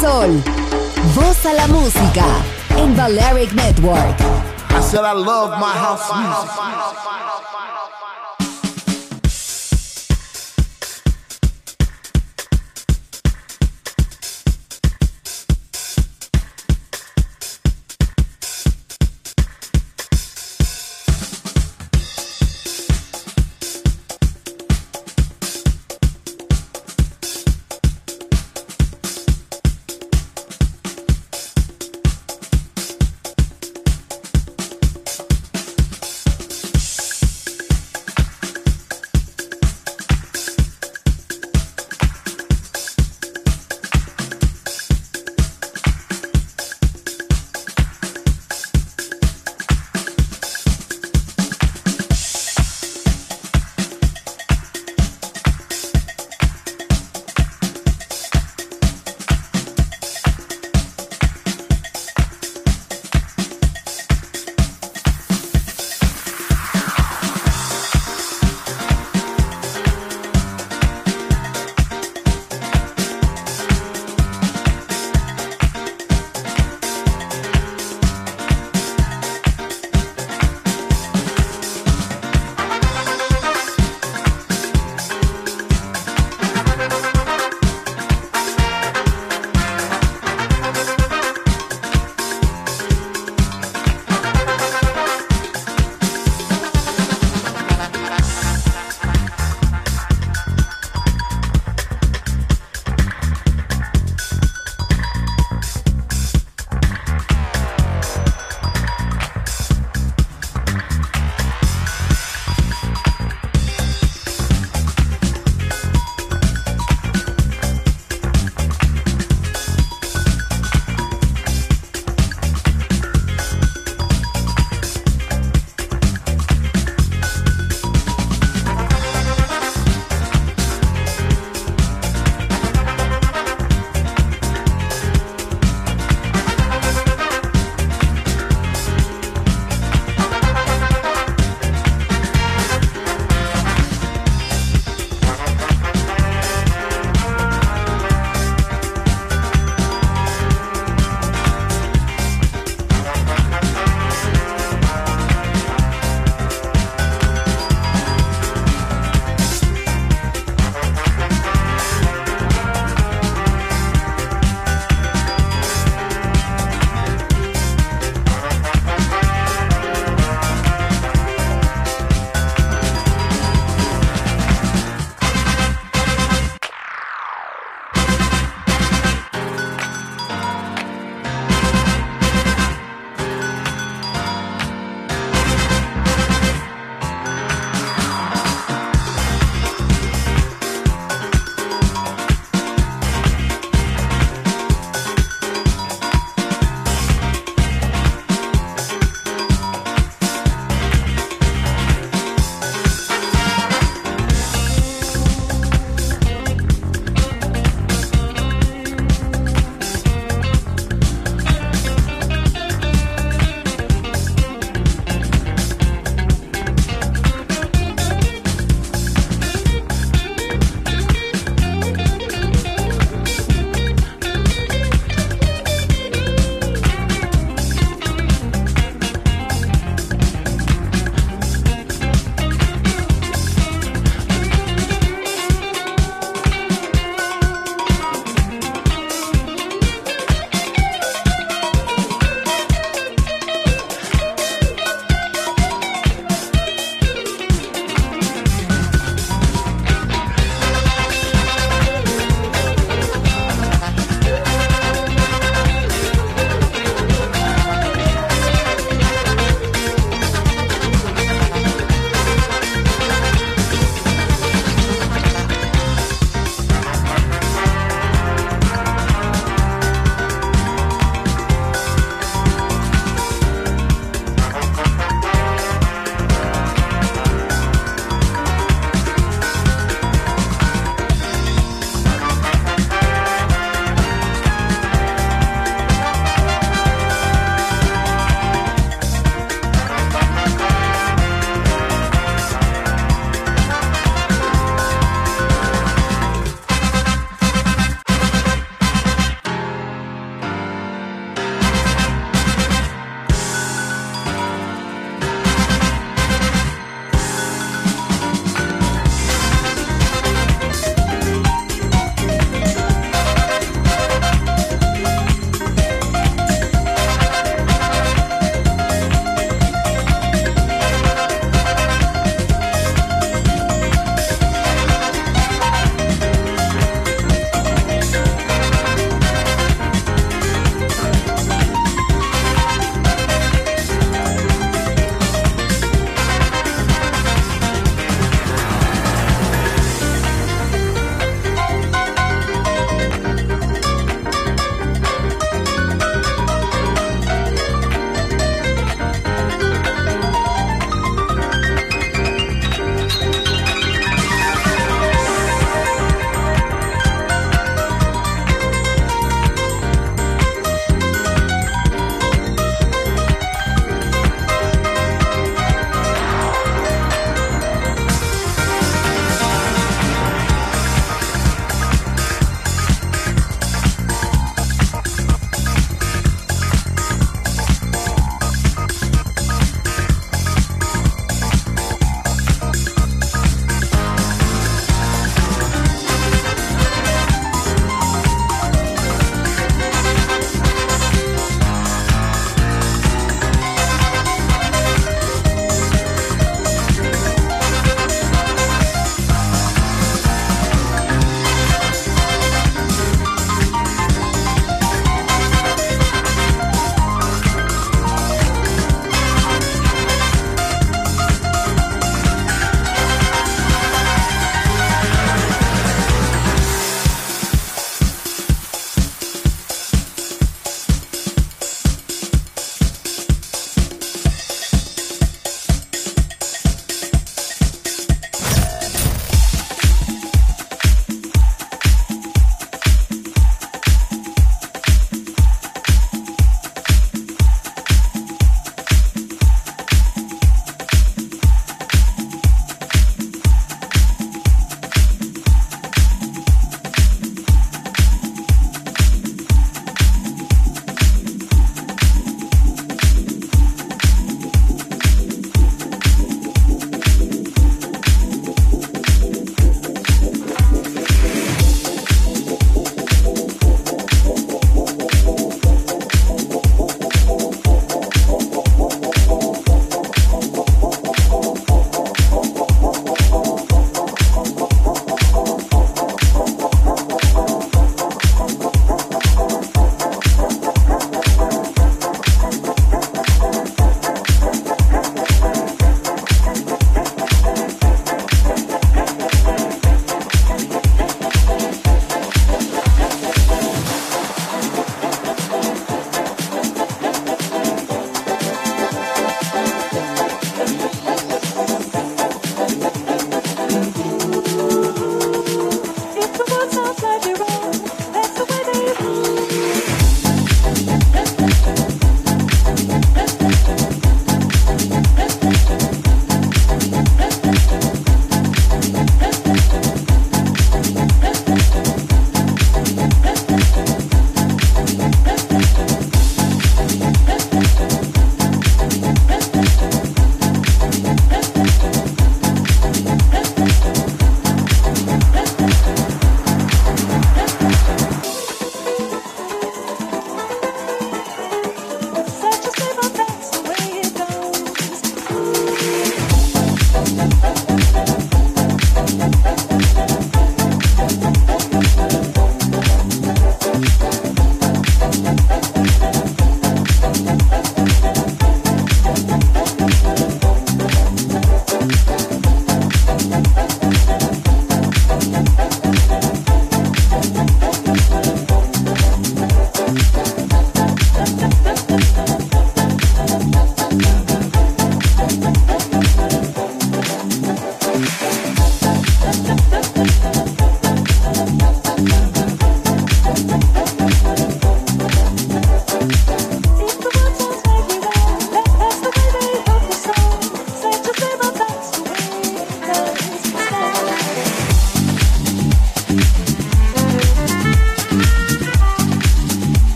Sol. Voz a la música en Balearic Network. I said I love my house music.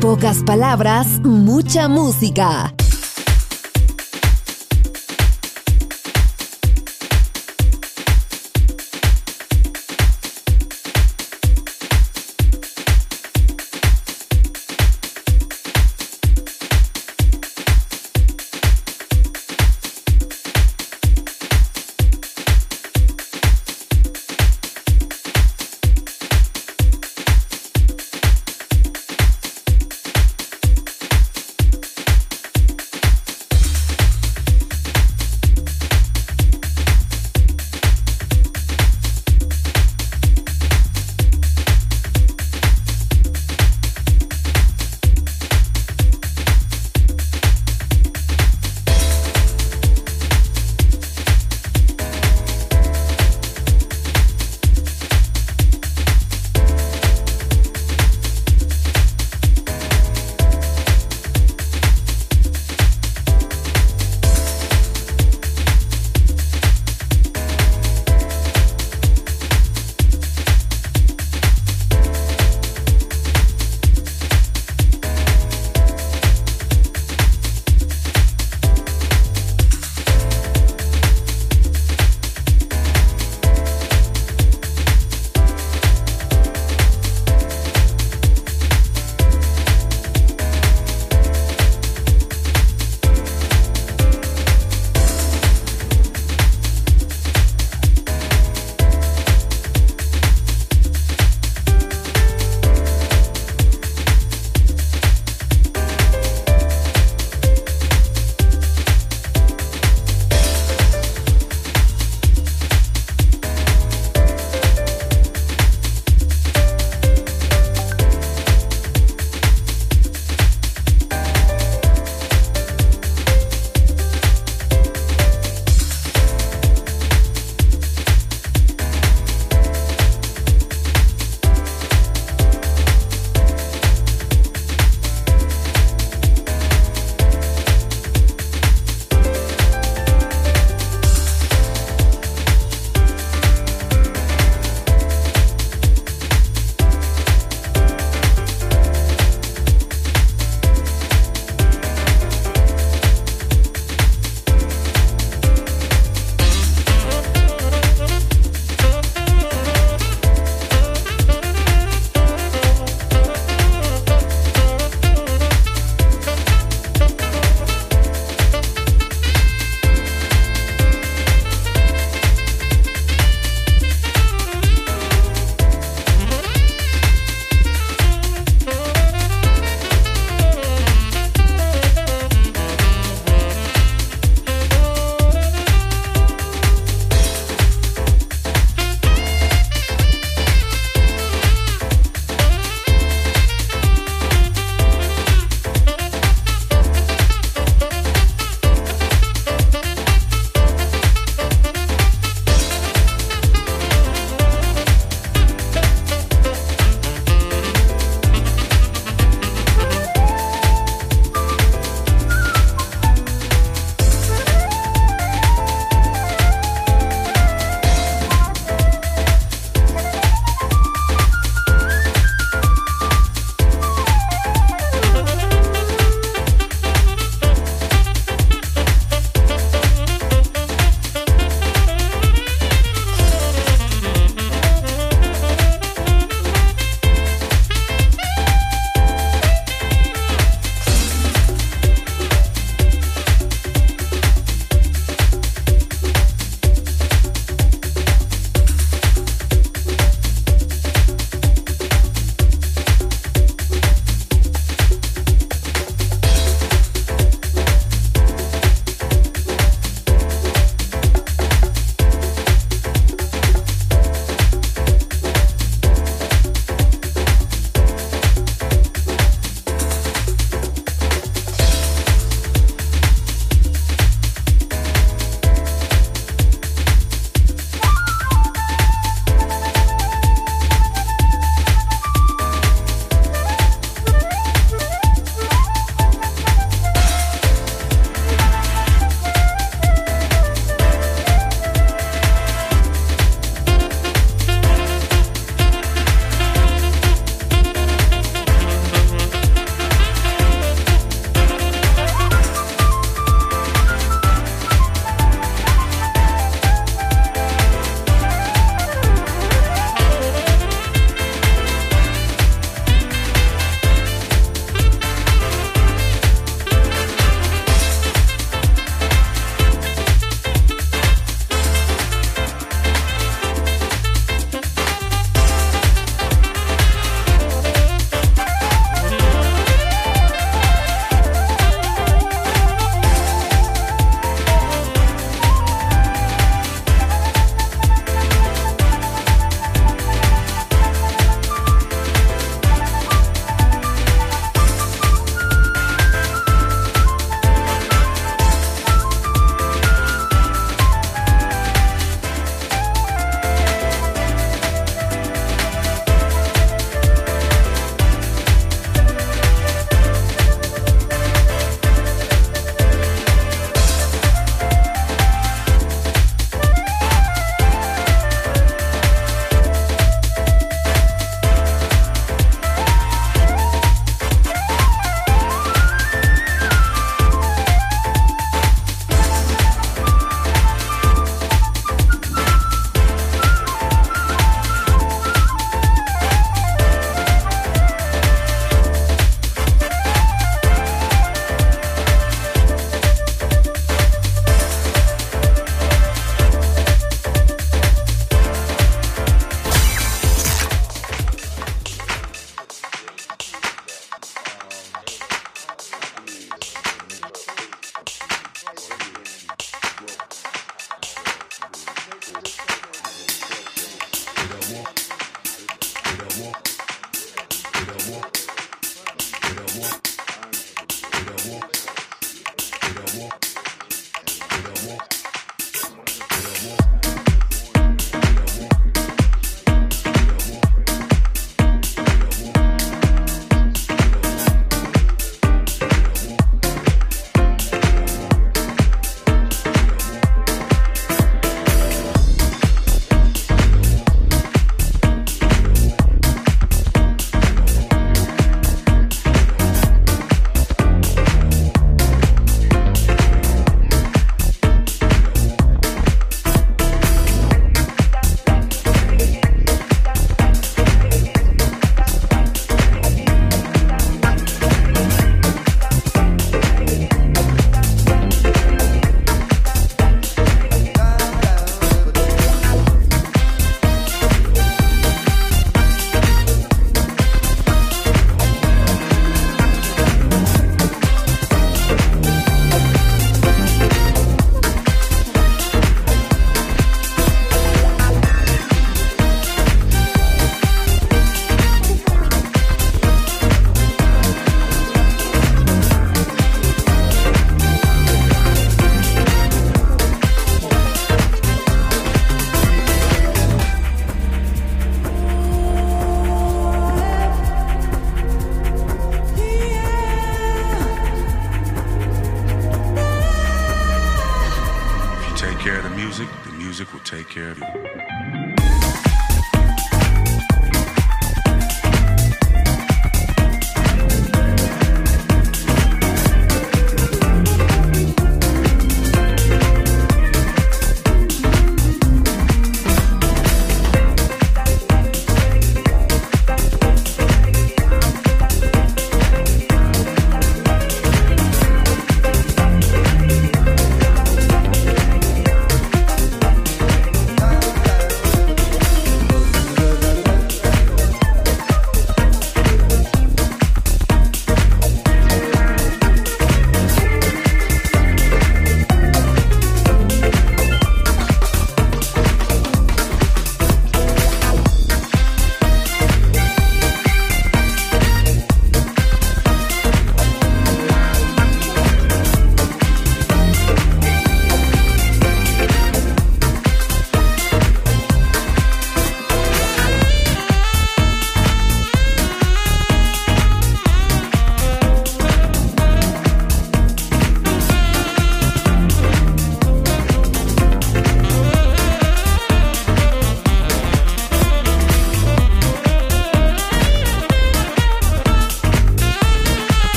Pocas palabras, mucha música.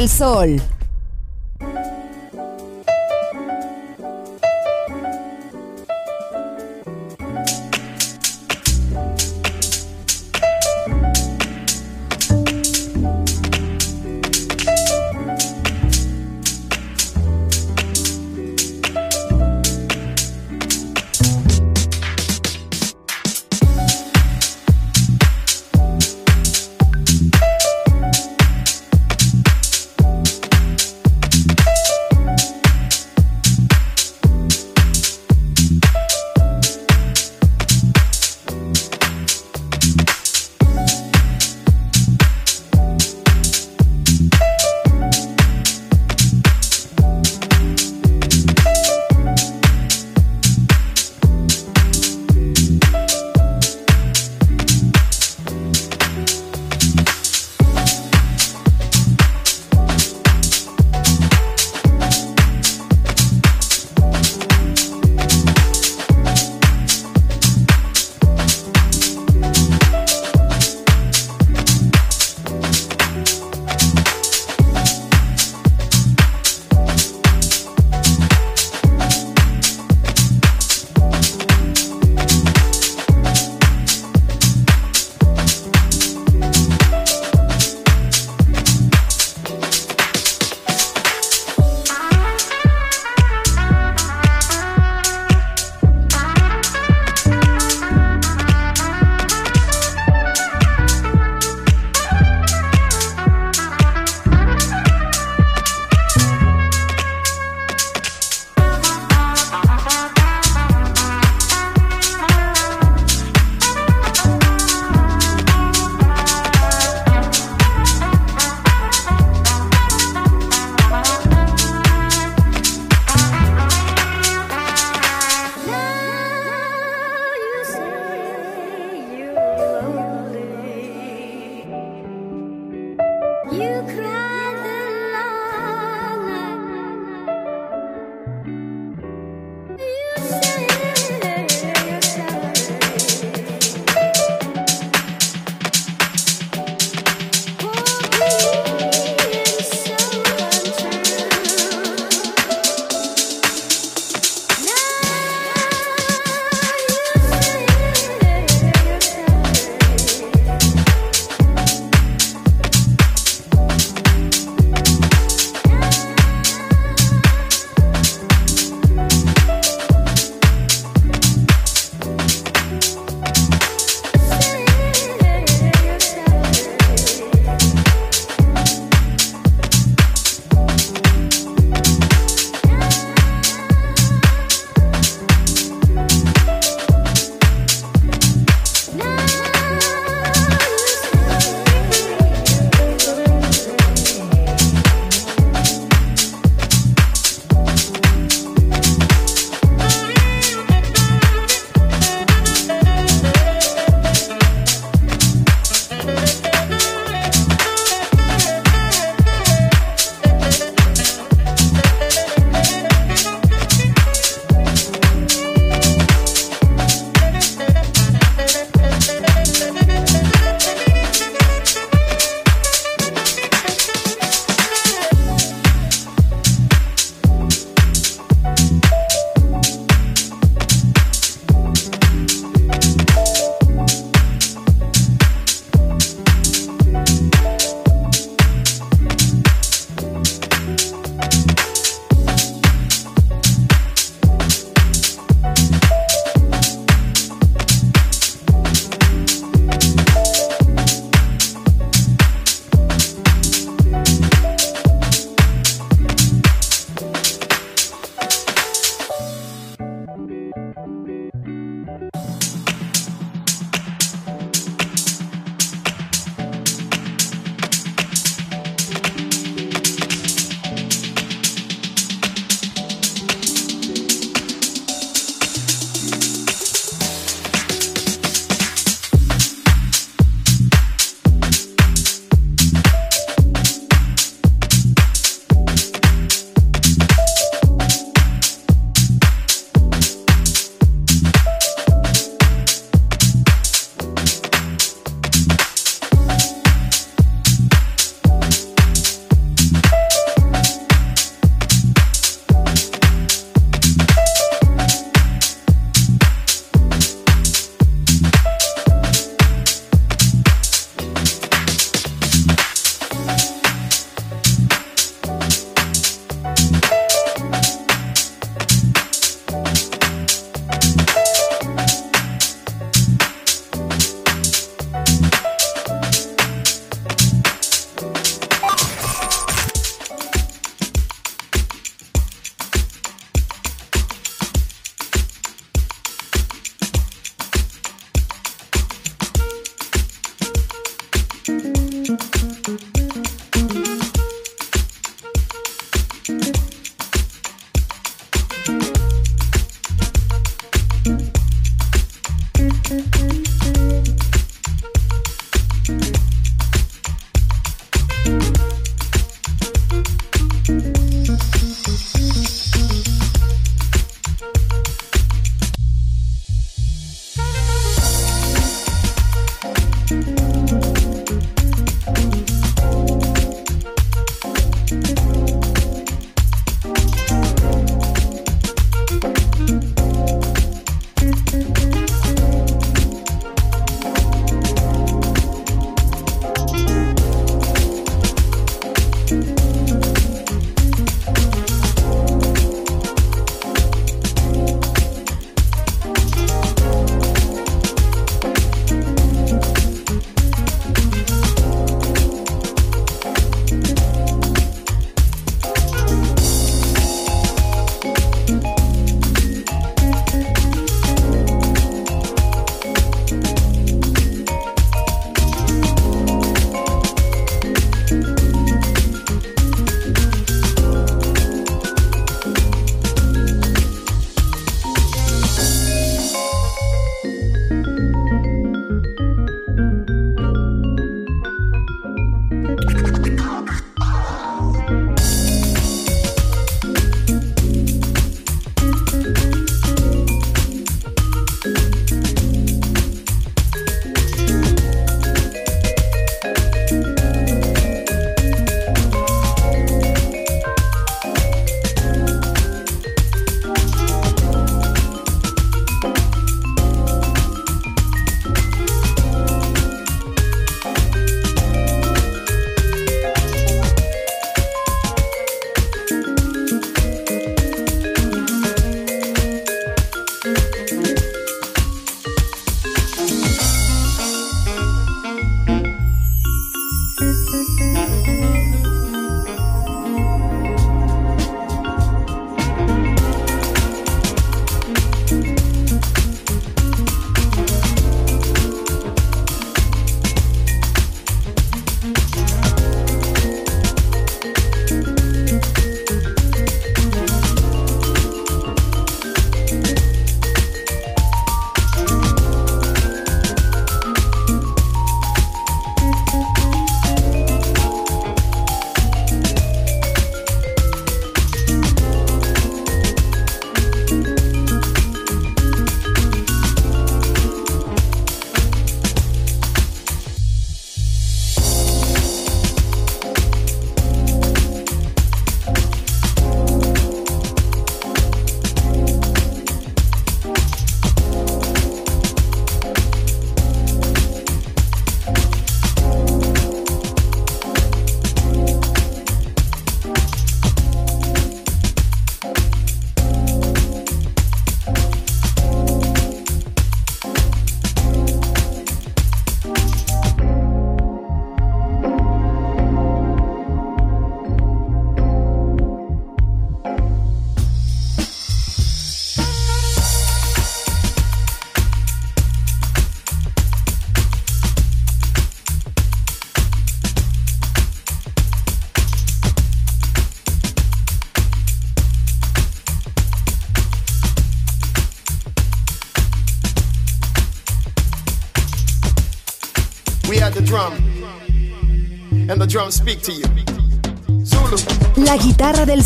Del Sol.